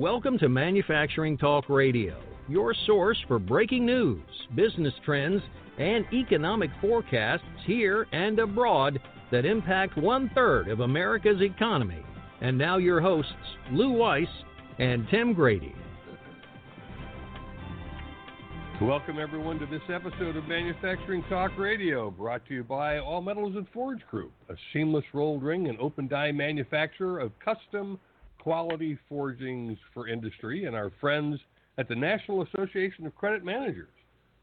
Welcome to Manufacturing Talk Radio, your source for breaking news, business trends, and economic forecasts here and abroad that impact one third of America's economy. And now, your hosts, Lou Weiss and Tim Grady. Welcome, everyone, to this episode of Manufacturing Talk Radio, brought to you by All Metals and Forge Group, a seamless rolled ring and open die manufacturer of custom quality forgings for industry, and our friends at the National Association of Credit Managers,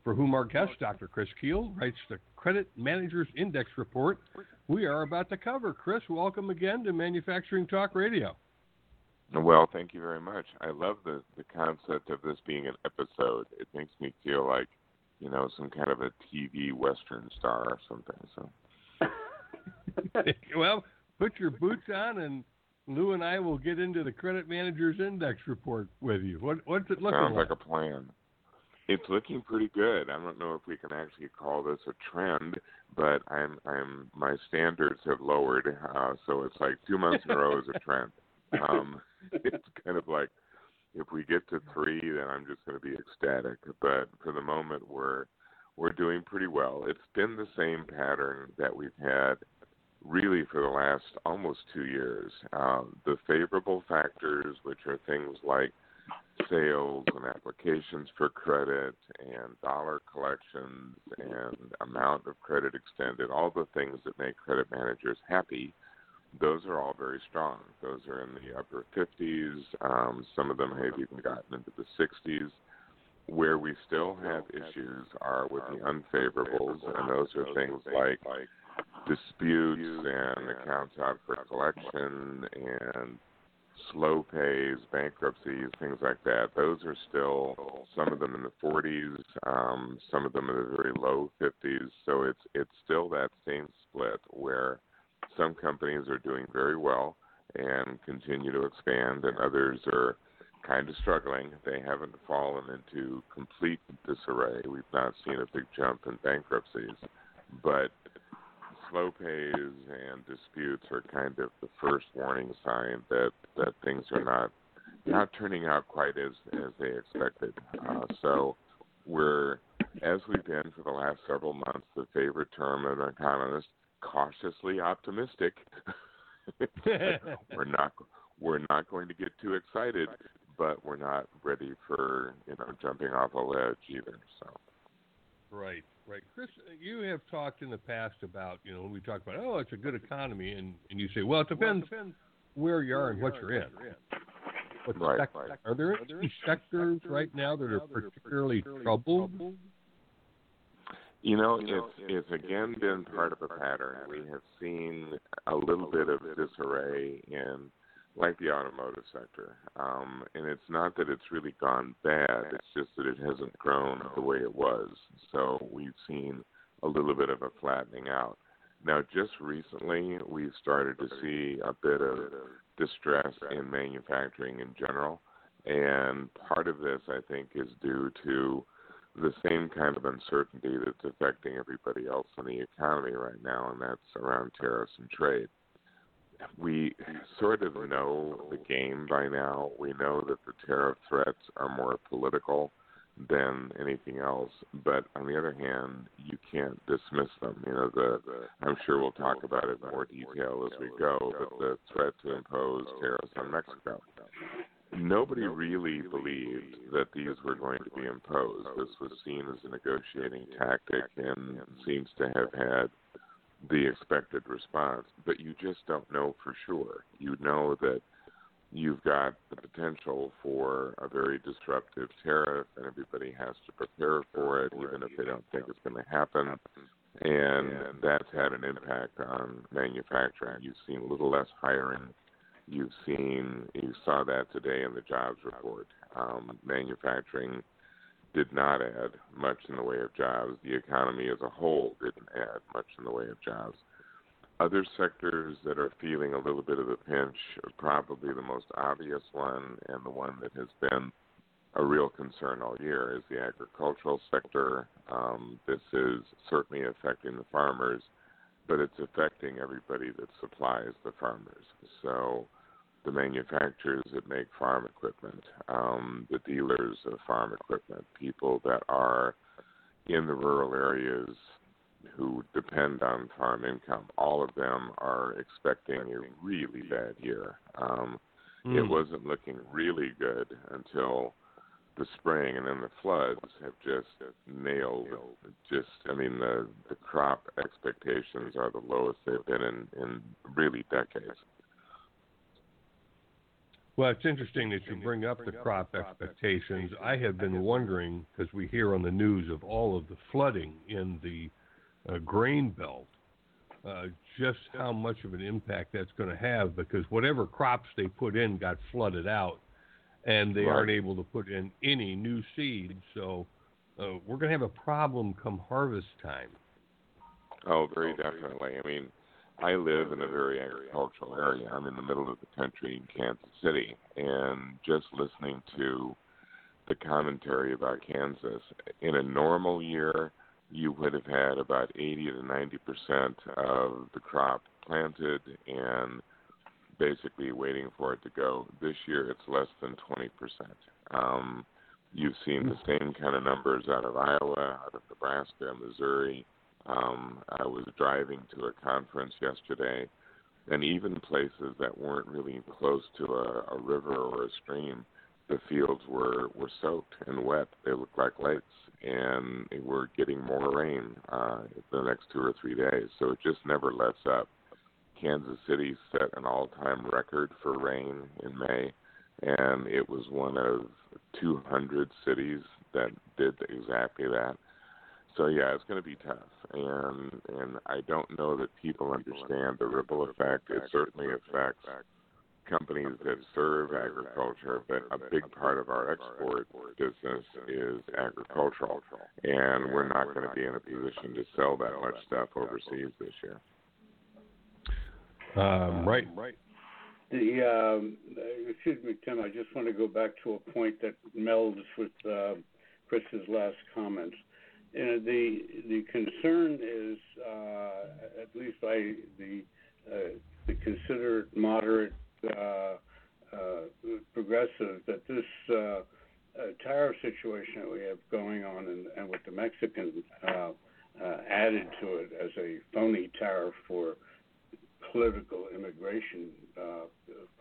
for whom our guest, Dr. Chris Kuehl, writes the Credit Managers Index report we are about to cover. Chris, welcome again to Manufacturing Talk Radio. Well, thank you very much. I love the the concept of this being an episode. It makes me feel like, you know, some kind of a TV western star or something. So. well, put your boots on, and Lou and I will get into the Credit Managers Index report with you. What what's it looking Sounds like? Sounds like a plan. It's looking pretty good. I don't know if we can actually call this a trend, but I'm I'm my standards have lowered, uh, so it's like two months in a row is a trend. Um, it's kind of like if we get to three, then I'm just going to be ecstatic. But for the moment, we're we're doing pretty well. It's been the same pattern that we've had really for the last almost two years. Um, the favorable factors, which are things like sales and applications for credit and dollar collections and amount of credit extended, all the things that make credit managers happy those are all very strong. Those are in the upper 50s. Um, some of them have even gotten into the 60s. Where we still have issues are with the unfavorables, and those are things like disputes and accounts out for collection and slow pays, bankruptcies, things like that. Those are still some of them in the 40s, um, some of them in the very low 50s. So it's it's still that same split where some companies are doing very well and continue to expand, and others are kind of struggling. They haven't fallen into complete disarray. We've not seen a big jump in bankruptcies, but slow pays and disputes are kind of the first warning sign that that things are not not turning out quite as as they expected. Uh, so we're as we've been for the last several months, the favorite term of an economist cautiously optimistic. we're not we're not going to get too excited, but we're not ready for you know jumping off a ledge either. So. Right, right. Chris, you have talked in the past about you know when we talk about oh it's a good economy and and you say well it depends, well, it depends where you are and what you're in. What right, right. Are there any sectors right now that are particularly troubled? You know, it's it's again been part of a pattern. We have seen a little bit of disarray in, like the automotive sector, um, and it's not that it's really gone bad. It's just that it hasn't grown the way it was. So we've seen a little bit of a flattening out. Now, just recently, we've started to see a bit of distress in manufacturing in general, and part of this, I think, is due to the same kind of uncertainty that's affecting everybody else in the economy right now, and that's around tariffs and trade. We sort of know the game by now. We know that the tariff threats are more political than anything else. But on the other hand, you can't dismiss them. You know, the I'm sure we'll talk about it in more detail as we go. But the threat to impose tariffs on Mexico nobody really believed that these were going to be imposed. This was seen as a negotiating tactic and seems to have had the expected response. But you just don't know for sure. You know that you've got the potential for a very disruptive tariff, and everybody has to prepare for it, even if they don't think it's going to happen. And that's had an impact on manufacturing. You've seen a little less hiring You've seen, you saw that today in the jobs report. Um, manufacturing did not add much in the way of jobs. The economy as a whole didn't add much in the way of jobs. Other sectors that are feeling a little bit of a pinch, probably the most obvious one and the one that has been a real concern all year, is the agricultural sector. Um, this is certainly affecting the farmers, but it's affecting everybody that supplies the farmers. So the manufacturers that make farm equipment, um, the dealers of farm equipment, people that are in the rural areas who depend on farm income, all of them are expecting a really bad year. Um, mm. It hmm. wasn't looking really good until the spring, and then the floods have just nailed. Just, I mean, the the crop expectations are the lowest they've been in in really decades. Well, it's interesting that you bring up the crop expectations. I have been wondering because we hear on the news of all of the flooding in the uh, grain belt, uh, just how much of an impact that's going to have because whatever crops they put in got flooded out and they right. aren't able to put in any new seed. So uh, we're going to have a problem come harvest time. Oh, very definitely. I mean, I live in a very agricultural area. I'm in the middle of the country in Kansas City, and just listening to the commentary about Kansas, in a normal year, you would have had about 80 to 90 percent of the crop planted and basically waiting for it to go. This year, it's less than 20 percent. Um, you've seen the same kind of numbers out of Iowa, out of Nebraska, Missouri. Um, I was driving to a conference yesterday, and even places that weren't really close to a, a river or a stream, the fields were were soaked and wet. They looked like lakes, and we're getting more rain uh, the next two or three days. So it just never lets up. Kansas City set an all-time record for rain in May, and it was one of 200 cities that did exactly that. So yeah, it's going to be tough, and and I don't know that people understand the ripple effect. It certainly affects companies that serve agriculture, but a big part of our export business is agricultural, and we're not going to be in a position to sell that much stuff overseas this year. Um, right, right. The um, excuse me, Tim. I just want to go back to a point that melds with uh, Chris's last comments. You know, the the concern is, uh, at least by the uh, the considered moderate uh, uh, progressive that this uh, uh, tariff situation that we have going on and, and with the Mexican added to it as a phony tariff for political immigration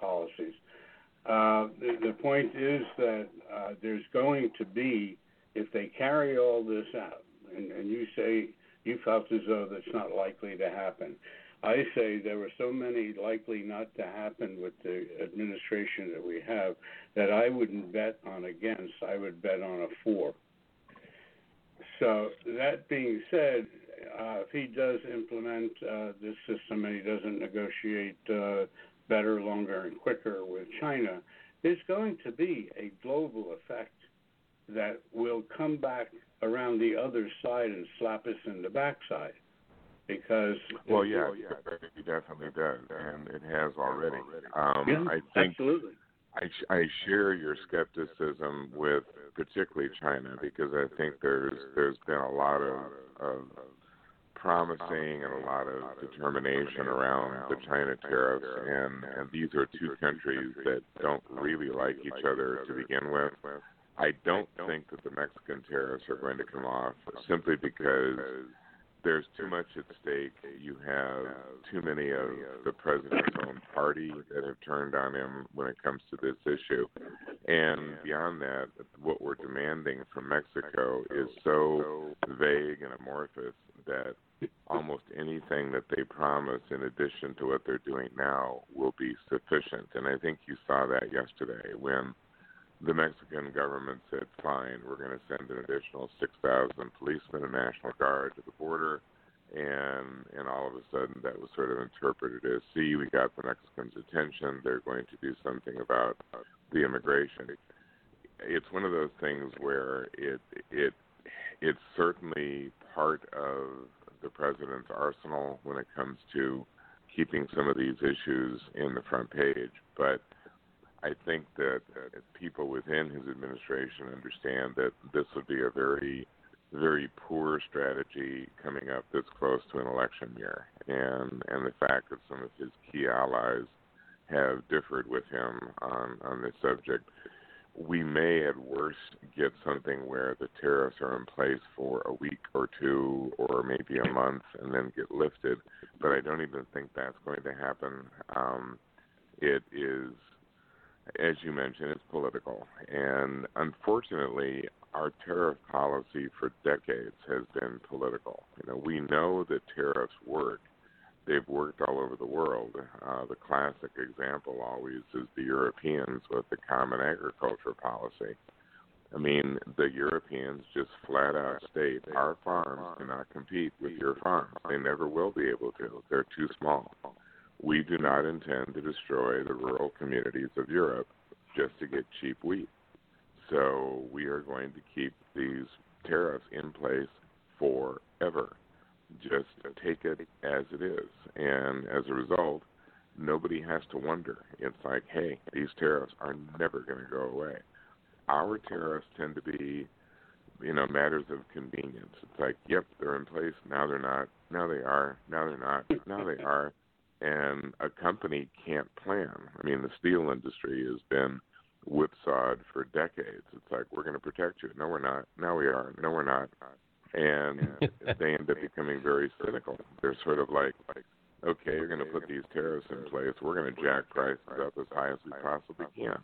policies. The, the point is that there's going to be, if they carry all this out, and, and you say you felt as though that's not likely to happen. I say there were so many likely not to happen with the administration that we have that I wouldn't bet on against. I would bet on a four. So that being said, uh, if he does implement uh, this system and he doesn't negotiate uh, better, longer, and quicker with China, there's going to be a global effect that will come back around the other side and slap us in the backside because well yeah, yeah it definitely does and it has already um yeah, i think absolutely I, I share your skepticism with particularly China because I think there's there's been a lot of, of promising and a lot of determination around the China tariffs and and these are two countries that don't really like each other to begin with. I don't think that the Mexican tariffs are going to come off simply because there's too much at stake. You have too many of the president's own party that have turned on him when it comes to this issue. And beyond that, what we're demanding from Mexico is so vague and amorphous that almost anything that they promise in addition to what they're doing now will be sufficient. And I think you saw that yesterday when the Mexican government said, fine, we're going to send an additional 6,000 policemen and National Guard to the border. And and all of a sudden, that was sort of interpreted as, see, we got the Mexicans' attention. They're going to do something about the immigration. It's one of those things where it it it's certainly part of the president's arsenal when it comes to keeping some of these issues in the front page, but I think that, that people within his administration understand that this would be a very, very poor strategy coming up this close to an election year, and and the fact that some of his key allies have differed with him on on this subject. We may at worst get something where the tariffs are in place for a week or two or maybe a month and then get lifted, but I don't even think that's going to happen. Um, it is, as you mentioned, it's political, and unfortunately, our tariff policy for decades has been political. You know, we know that tariffs work they've worked all over the world. Uh, the classic example always is the Europeans with the common agriculture policy. I mean, the Europeans just flat out state our farms cannot compete with your farms. They never will be able to. They're too small. We do not intend to destroy the rural communities of Europe just to get cheap wheat. So we are going to keep these tariffs in place forever just take it as it is. And as a result, nobody has to wonder. It's like, hey, these tariffs are never going to go away. Our tariffs tend to be, you know, matters of convenience. It's like, yep, they're in place. Now they're not. Now they are. Now they're not. Now they are. And a company can't plan. I mean, the steel industry has been whipsawed for decades. It's like, we're going to protect you. No, we're not. Now we are. No, we're not and they end up becoming very cynical. They're sort of like, like okay, you're going to put these tariffs in place. We're going to jack prices up as high as we possibly can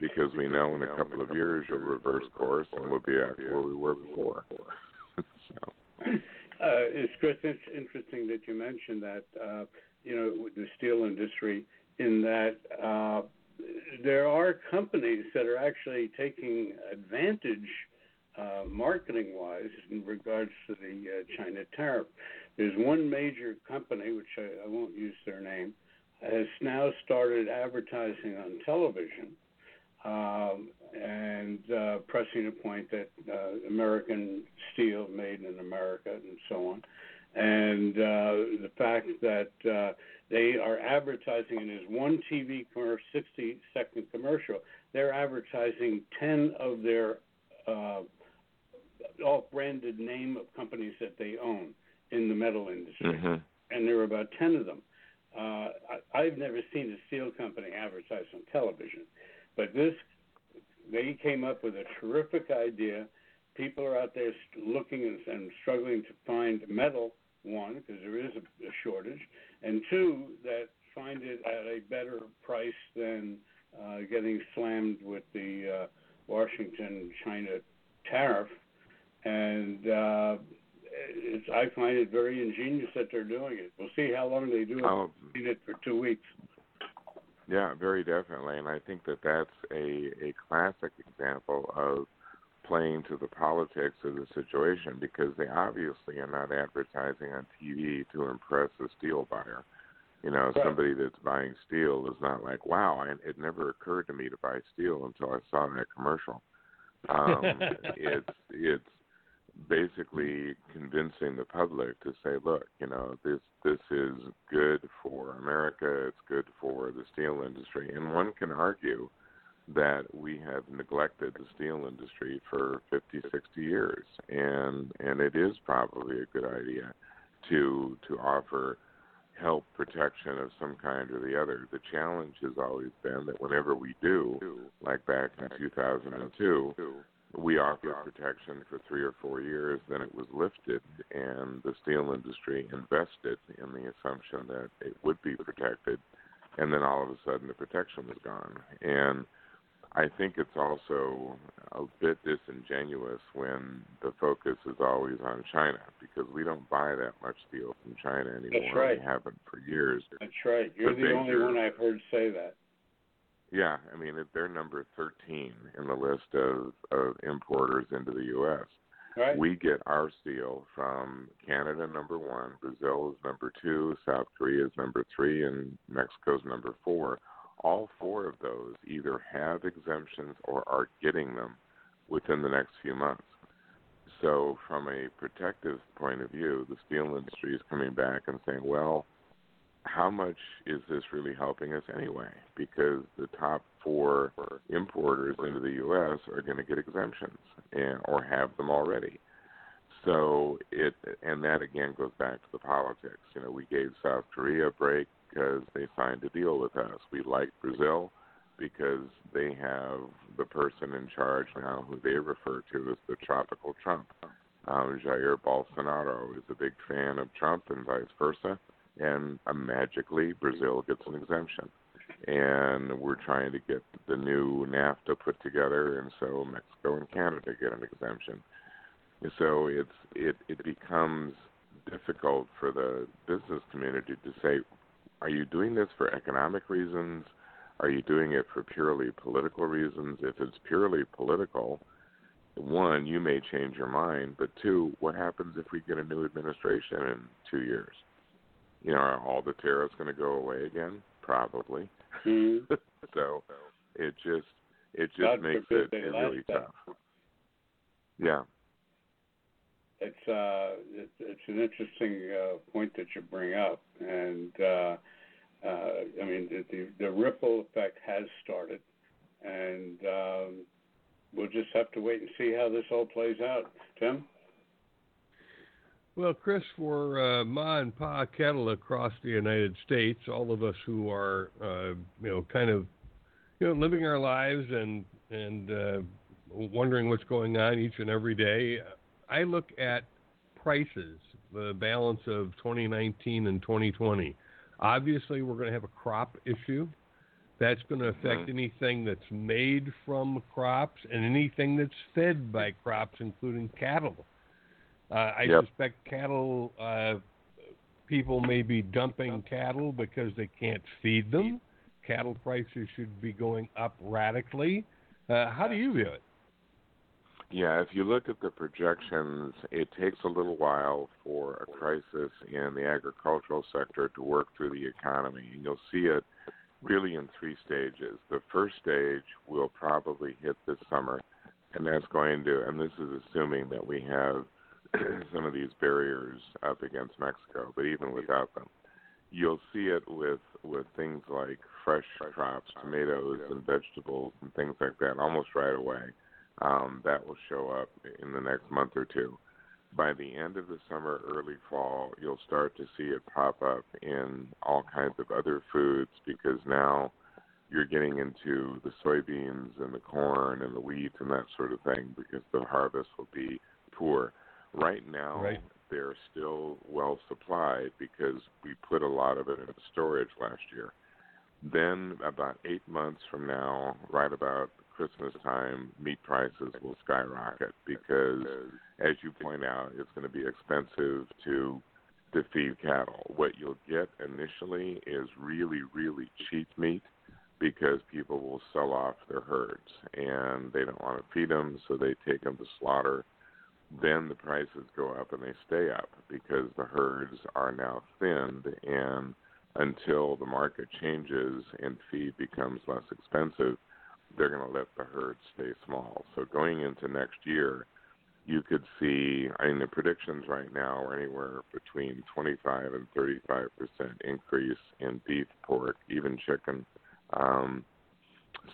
because we know in a couple of years you'll reverse course and we'll be back where we were before. so. Uh, it's Chris, it's interesting that you mentioned that, uh, you know, the steel industry, in that uh, there are companies that are actually taking advantage uh, marketing wise in regards to the uh, China tariff. There's one major company, which I, I won't use their name, has now started advertising on television um, and uh, pressing a point that uh, American steel made in America and so on. And uh, the fact that uh, they are advertising in this one TV commercial, 60 second commercial, they're advertising 10 of their uh, off-branded name of companies that they own in the metal industry, mm-hmm. and there are about ten of them. Uh, I, I've never seen a steel company advertise on television, but this they came up with a terrific idea. People are out there looking and struggling to find metal. One, because there is a, a shortage, and two, that find it at a better price than uh, getting slammed with the uh, Washington China tariff and uh, it's, I find it very ingenious that they're doing it. We'll see how long they do it. Oh, Seen it for two weeks. Yeah, very definitely, and I think that that's a a classic example of playing to the politics of the situation because they obviously are not advertising on TV to impress a steel buyer. You know, right. somebody that's buying steel is not like, wow, I, it never occurred to me to buy steel until I saw that commercial. Um, it's it's basically convincing the public to say, look, you know, this this is good for America, it's good for the steel industry, and one can argue that we have neglected the steel industry for 50, 60 years, and and it is probably a good idea to to offer help protection of some kind or the other. The challenge has always been that whenever we do, like back in 2002, we offered protection for three or four years. Then it was lifted, and the steel industry invested in the assumption that it would be protected. And then all of a sudden, the protection was gone. And I think it's also a bit disingenuous when the focus is always on China because we don't buy that much steel from China anymore. That's right. We haven't for years. That's right. You're the, the only one I've heard say that. Yeah, I mean they're number 13 in the list of, of importers into the U.S. Right. We get our steel from Canada number one, Brazil is number two, South Korea is number three, and Mexico's number four. All four of those either have exemptions or are getting them within the next few months. So, from a protective point of view, the steel industry is coming back and saying, well, how much is this really helping us anyway? Because the top four importers into the U.S. are going to get exemptions and or have them already. So it and that again goes back to the politics. You know, we gave South Korea a break because they signed a deal with us. We like Brazil because they have the person in charge now who they refer to as the tropical Trump. Um, Jair Bolsonaro is a big fan of Trump and vice versa, and uh, magically Brazil gets an exemption. And we're trying to get the new NAFTA put together, and so Mexico and Canada get an exemption. So it's it it becomes difficult for the business community to say, are you doing this for economic reasons? Are you doing it for purely political reasons? If it's purely political, one, you may change your mind, but two, what happens if we get a new administration in two years? You know, are all the tariffs going to go away again? Probably. Mm-hmm. so it just it just God makes forbid it really tough. Yeah. It's uh, it's, it's an interesting uh, point that you bring up, and uh, uh, I mean the, the ripple effect has started, and um, we'll just have to wait and see how this all plays out. Tim. Well, Chris, for uh, ma and pa Kettle across the United States, all of us who are, uh, you know, kind of, you know, living our lives and and wondering what's going on each and every day, I look at prices, the balance of 2019 and 2020. Obviously, we're going to have a crop issue. That's going to affect anything that's made from crops and anything that's fed by crops, including cattle. Uh, I Yep. suspect cattle uh, people may be dumping cattle because they can't feed them. Cattle prices should be going up radically. Uh, how do you view it? Yeah, if you look at the projections, it takes a little while for a crisis in the agricultural sector to work through the economy. And you'll see it really in three stages. The first stage will probably hit this summer, and that's going to, and this is assuming that we have some of these barriers up against Mexico, but even without them, you'll see it with with things like fresh crops, tomatoes and vegetables and things like that almost right away um, that will show up in the next month or two. By the end of the summer, early fall, you'll start to see it pop up in all kinds of other foods because now you're getting into the soybeans and the corn and the wheat and that sort of thing because the harvest will be poor. Right now, Right. they're still well supplied because we put a lot of it in storage last year. Then, about eight months from now, right about Christmas time, meat prices will skyrocket because, as you point out, it's going to be expensive to to feed cattle. What you'll get initially is really, really cheap meat because people will sell off their herds and they don't want to feed them, so they take them to slaughter. Then the prices go up and they stay up because the herds are now thinned and until the market changes and feed becomes less expensive, they're going to let the herd stay small. So going into next year, you could see, I mean, the predictions right now are anywhere between 25 and 35 percent increase in beef, pork, even chicken. Um,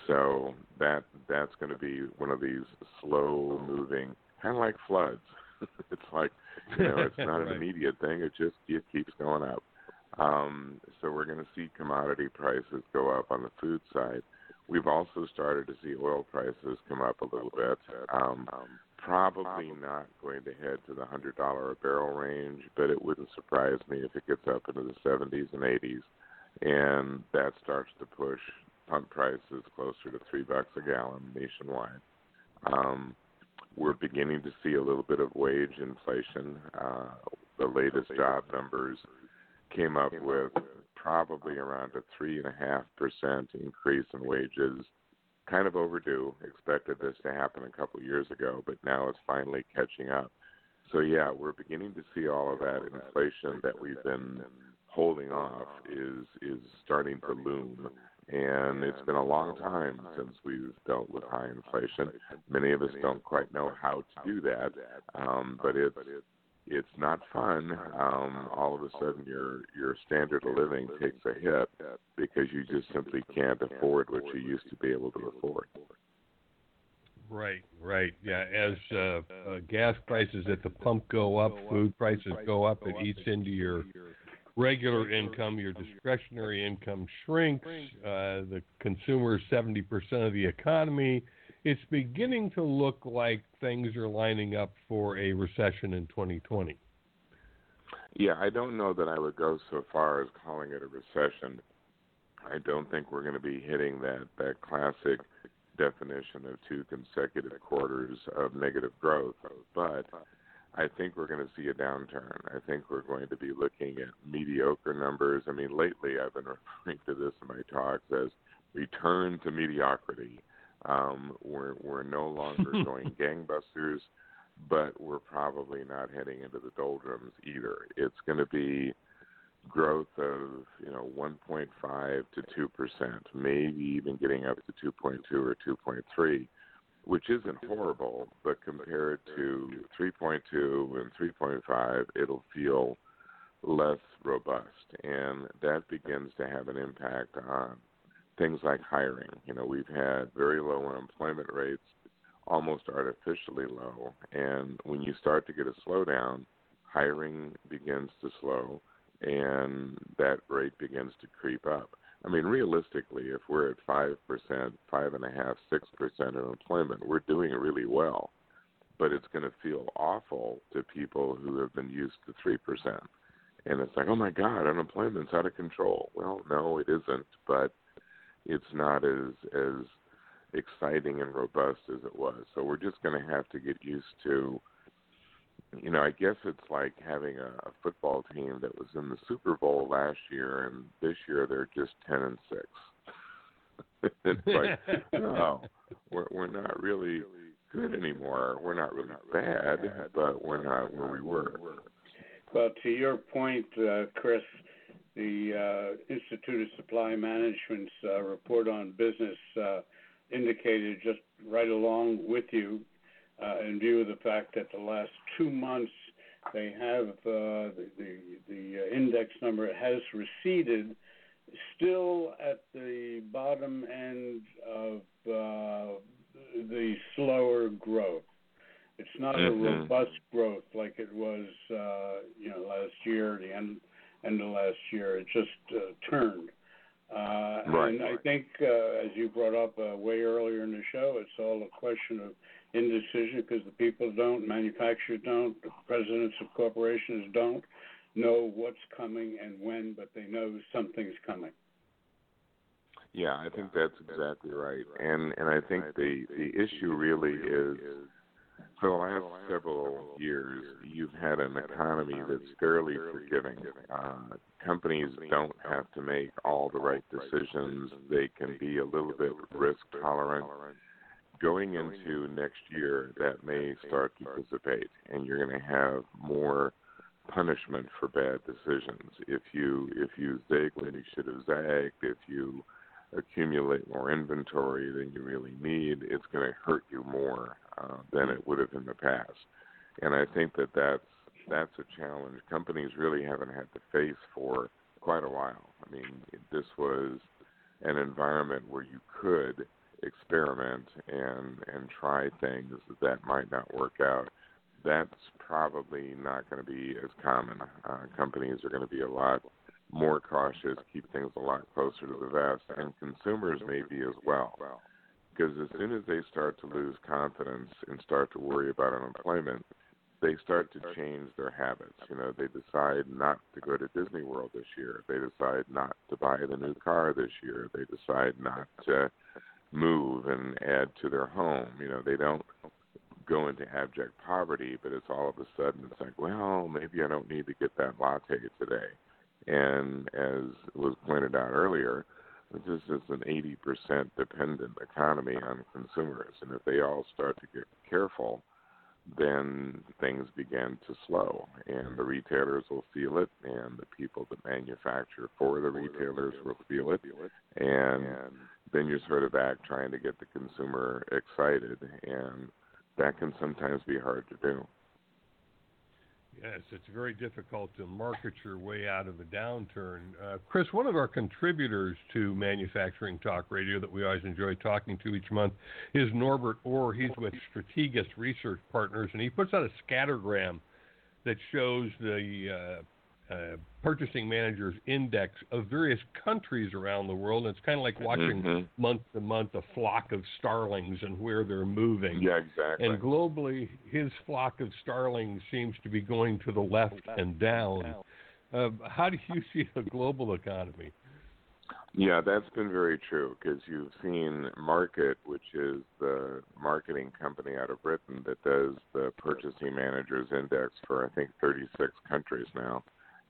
so that that's going to be one of these slow moving, kind of like floods. it's like you know, it's not an immediate thing. It just it keeps going up. Um, so we're going to see commodity prices go up on the food side. We've also started to see oil prices come up a little bit. Um, probably not going to head to the hundred dollar a barrel range, but it wouldn't surprise me if it gets up into the seventies and eighties, and that starts to push pump prices closer to three bucks a gallon nationwide. Um, we're beginning to see a little bit of wage inflation. Uh, the latest job numbers came up with probably around a three and a half percent increase in wages. Kind of overdue. Expected this to happen a couple years ago, but now it's finally catching up. So yeah, we're beginning to see all of that inflation that we've been holding off is is starting to loom. And it's been a long time since we've dealt with high inflation. Many of us don't quite know how to do that, um, but it's it's not fun. Um, all of a sudden, your your standard of living takes a hit because you just simply can't afford what you used to be able to afford. Right, right. Yeah, as uh, uh, gas prices at the pump go up, food prices go up, it eats into your regular income, your discretionary income shrinks. Uh, the consumer is 70% of the economy. It's beginning to look like things are lining up for a recession in 2020. Yeah, I don't know that I would go so far as calling it a recession. I don't think we're going to be hitting that that classic definition of two consecutive quarters of negative growth, but I think we're going to see a downturn. I think we're going to be looking at mediocre numbers. I mean, lately I've been referring to this in my talks as return to mediocrity. Um, we're we're no longer going gangbusters, but we're probably not heading into the doldrums either. It's going to be growth of you know 1.5 to 2 percent, maybe even getting up to 2.2 or 2.3 which isn't horrible, but compared to 3.2 and 3.5, it'll feel less robust. And that begins to have an impact on things like hiring. You know, we've had very low unemployment rates, almost artificially low. And when you start to get a slowdown, hiring begins to slow and that rate begins to creep up. I mean, realistically, if we're at five percent, five and a half, six percent unemployment, we're doing really well. But it's going to feel awful to people who have been used to three percent, and it's like, oh my God, unemployment's out of control. Well, no, it isn't, but it's not as as exciting and robust as it was. So we're just going to have to get used to you know, I guess it's like having a, a football team that was in the Super Bowl last year, and this year they're just ten and six. it's like, no, we're we're not really good anymore. We're not really not bad, but we're not where we were. Well, to your point, uh, Chris, the uh, Institute of Supply Management's uh, report on business uh, indicated just right along with you uh, in view of the fact that the last two months they have uh, the, the, the index number has receded, still at the bottom end of uh, the slower growth. It's not mm-hmm. a robust growth like it was, uh, you know, last year, the end end of last year. It just uh, turned. Uh, right. And I think, uh, as you brought up uh, way earlier in the show, it's all a question of indecision because the people don't, manufacturers don't, presidents of corporations don't know what's coming and when, but they know something's coming. Yeah, I think that's exactly right, and and I think the the issue really is for the last several years you've had an economy that's fairly forgiving. Uh, companies don't have to make all the right decisions; they can be a little bit risk tolerant going into next year, that may start to dissipate, and you're going to have more punishment for bad decisions. If you if you zig when you should have zagged, if you accumulate more inventory than you really need, it's going to hurt you more uh, than it would have in the past. And I think that that's that's a challenge companies really haven't had to face for quite a while. I mean, this was an environment where you could experiment and and try things that might not work out. That's probably not going to be as common. Uh, companies are going to be a lot more cautious, keep things a lot closer to the vest, and consumers may be as well. Because as soon as they start to lose confidence and start to worry about unemployment, they start to change their habits. You know, they decide not to go to Disney World this year. They decide not to buy the new car this year. They decide not to move and add to their home. You know, they don't go into abject poverty, but it's all of a sudden it's like, well, maybe I don't need to get that latte today. And as was pointed out earlier, this is an 80% dependent economy on consumers. And if they all start to get careful, then things begin to slow. And the retailers will feel it, and the people that manufacture for the retailers will feel it. And then you're sort of back trying to get the consumer excited, and that can sometimes be hard to do. Yes, it's very difficult to market your way out of a downturn. Uh, Chris, one of our contributors to Manufacturing Talk Radio that we always enjoy talking to each month is Norbert Ore. He's with Strategist Research Partners, and he puts out a scattergram that shows the uh, uh, purchasing managers index of various countries around the world. And it's kind of like watching mm-hmm. month to month a flock of starlings and where they're moving. Yeah, exactly. And globally, his flock of starlings seems to be going to the left and down. Uh, how do you see the global economy? Yeah, that's been very true because you've seen Markit, which is the marketing company out of Britain that does the purchasing managers index for I think 36 countries now,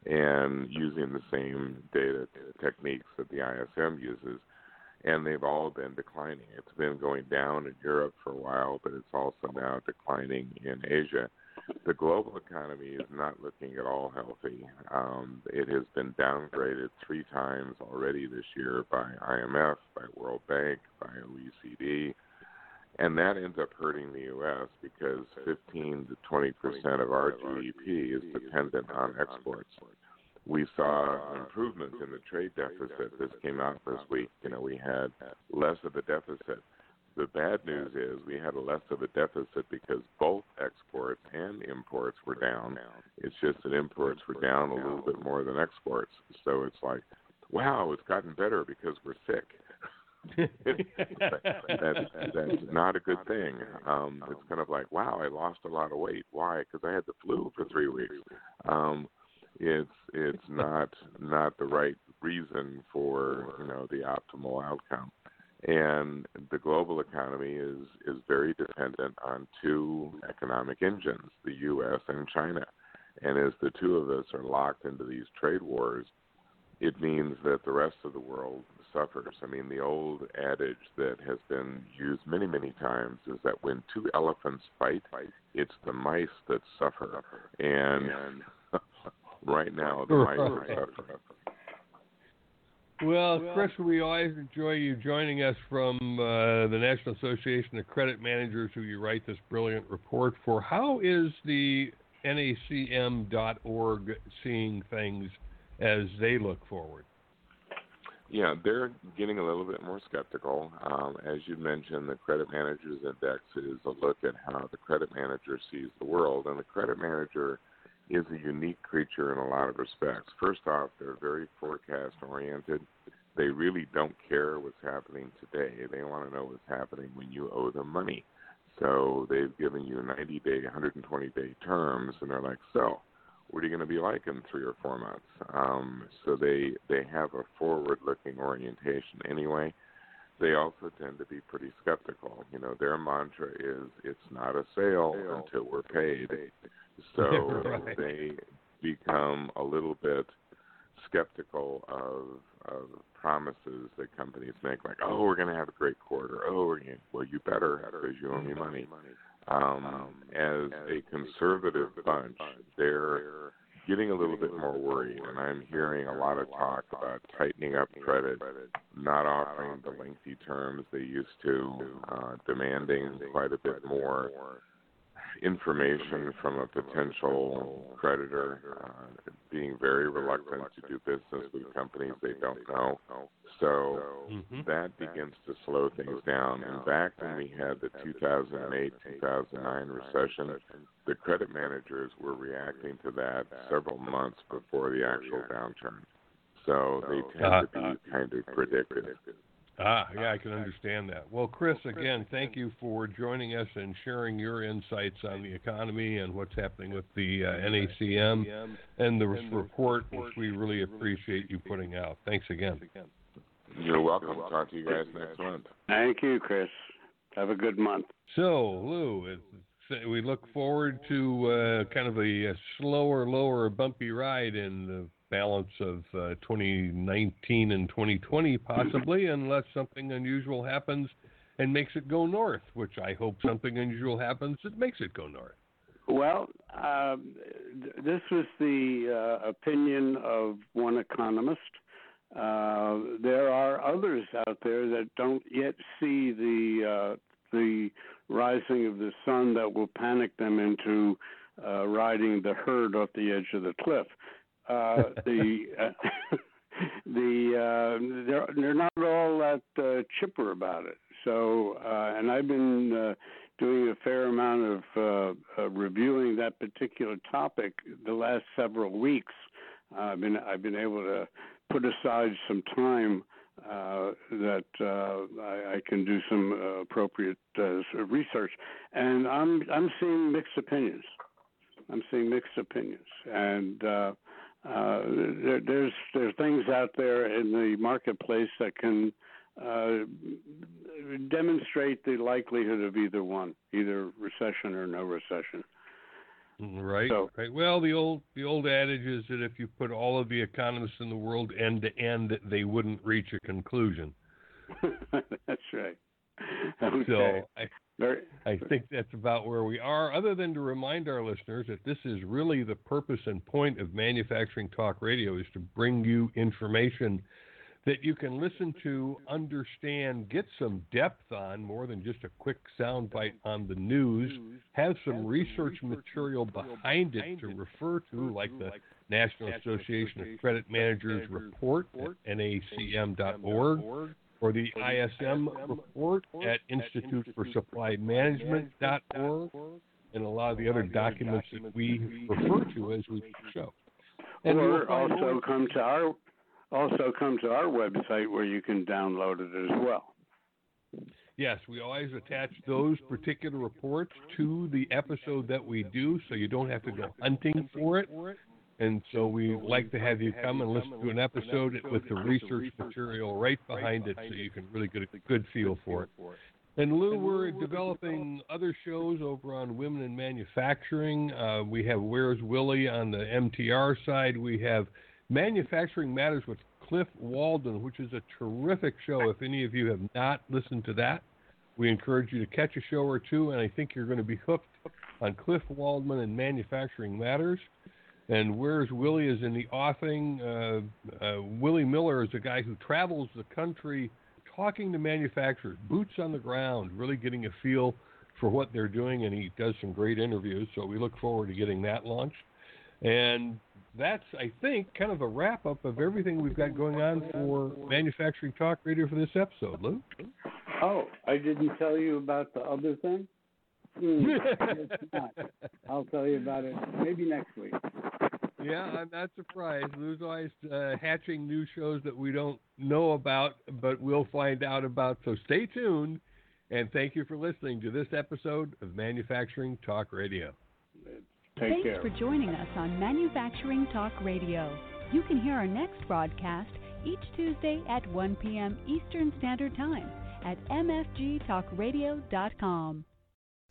and using the same data techniques that the ISM uses, and they've all been declining. It's been going down in Europe for a while, but it's also now declining in Asia the global economy is not looking at all healthy. Um, it has been downgraded three times already this year by IMF, by World Bank, by OECD, and that ends up hurting the U.S. because 15 to 20 percent of our GDP is dependent on exports. We saw an improvement in the trade deficit. This came out this week. You know, we had less of a deficit the bad news is we had less of a deficit because both exports and imports were down. It's just that imports were down a little bit more than exports. So it's like, wow, it's gotten better because we're sick. That's, that's not a good thing. Um, it's kind of like, wow, I lost a lot of weight. Why? Because I had the flu for three weeks. Um, it's it's not not the right reason for you know the optimal outcome and the global economy is is very dependent on two economic engines, the U.S. and China. And as the two of us are locked into these trade wars, it means that the rest of the world suffers. I mean, the old adage that has been used many, many times is that when two elephants fight, it's the mice that suffer. And right now, the mice are suffering. Well, Chris, we always enjoy you joining us from uh, the National Association of Credit Managers, who you write this brilliant report for. How is the NACM.org seeing things as they look forward? Yeah, they're getting a little bit more skeptical. Um, as you mentioned, the Credit Managers Index is a look at how the credit manager sees the world, and the credit manager – is a unique creature in a lot of respects. First off, they're very forecast oriented. They really don't care what's happening today. They want to know what's happening when you owe them money. So they've given you 90 day, 120 day terms, and they're like, so what are you going to be like in three or four months? Um, so they they have a forward looking orientation anyway. They also tend to be pretty skeptical. You know, their mantra is it's not a sale until we're paid. So right. they become a little bit skeptical of, of promises that companies make, like, "Oh, we're going to have a great quarter." Oh, well, you better because you owe me money. Um, as a conservative bunch, they're getting a little bit more worried, and I'm hearing a lot of talk about tightening up credit, not offering the lengthy terms they used to, uh, demanding quite a bit more information from a potential creditor, uh, being very reluctant to do business with companies they don't know. So mm-hmm. that begins to slow things down. And back when we had the 2008 2009 recession, the credit managers were reacting to that several months before the actual downturn. So they tend to be uh-huh. kind of predictive. Ah, yeah, I can understand that. Well, Chris, again, thank you for joining us and sharing your insights on the economy and what's happening with the uh, NACM and the report, which we really appreciate you putting out. Thanks again. You're welcome. Talk to you guys next month. Thank you, Chris. Have a good month. So, Lou, we look forward to uh, kind of a, a slower, lower, bumpy ride in the balance of uh, 2019 and 2020, possibly, unless something unusual happens and makes it go north, which I hope something unusual happens that makes it go north. Well, uh, this was the uh, opinion of one economist. Uh, there are others out there that don't yet see the uh, the rising of the sun that will panic them into uh, riding the herd off the edge of the cliff. Uh, the uh, the uh, they're they're not all that chipper about it. So, and I've been doing a fair amount of reviewing that particular topic the last several weeks. I've been I've been able to put aside some time uh, that uh, I, I, can do some uh, appropriate research, and I'm I'm seeing mixed opinions. I'm seeing mixed opinions, and uh, uh, there, there's there are things out there in the marketplace that can demonstrate the likelihood of either one, either recession or no recession. Mm, right. So, right. Well, the old the old adage is that if you put all of the economists in the world end to end, they wouldn't reach a conclusion. that's right. Okay. So I, Very... I think that's about where we are. Other than to remind our listeners that this is really the purpose and point of Manufacturing Talk Radio is to bring you information that you can listen to, understand, get some depth on more than just a quick soundbite on the news, have some research material behind it to refer to, like the National Association of Credit Managers report at nacm.org or the ISM report at Institute for Supply Management.org and a lot of the other documents that we refer to as we show. And or also come to our also come to our website where you can download it as well. Yes, we always attach those particular reports to the episode that we do so you don't have to go hunting for it. And so we like to have you come and listen to an episode with the research material right behind it so you can really get a good feel for it. And Lou, we're developing other shows over on Women in Manufacturing. Uh, we have Where's Willie on the MTR side. We have Manufacturing Matters with Cliff Waldman, which is a terrific show. If any of you have not listened to that, we encourage you to catch a show or two, and I think you're going to be hooked on Cliff Waldman and Manufacturing Matters. And Where's Willie is in the offing. Uh, uh, Willie Miller is a guy who travels the country talking to manufacturers, boots on the ground, really getting a feel for what they're doing, and he does some great interviews. So we look forward to getting that launched. And that's, I think, kind of a wrap up of everything we've got going on for Manufacturing Talk Radio for this episode, Lou. Oh, I didn't tell you about the other thing? Mm, I'll tell you about it maybe next week. Yeah, I'm not surprised. Lou's always uh, hatching new shows that we don't know about, but we'll find out about. So stay tuned, and thank you for listening to this episode of Manufacturing Talk Radio. Take Thanks care. for joining us on Manufacturing Talk Radio. You can hear our next broadcast each Tuesday at 1 p.m. Eastern Standard Time at mfgtalkradio.com.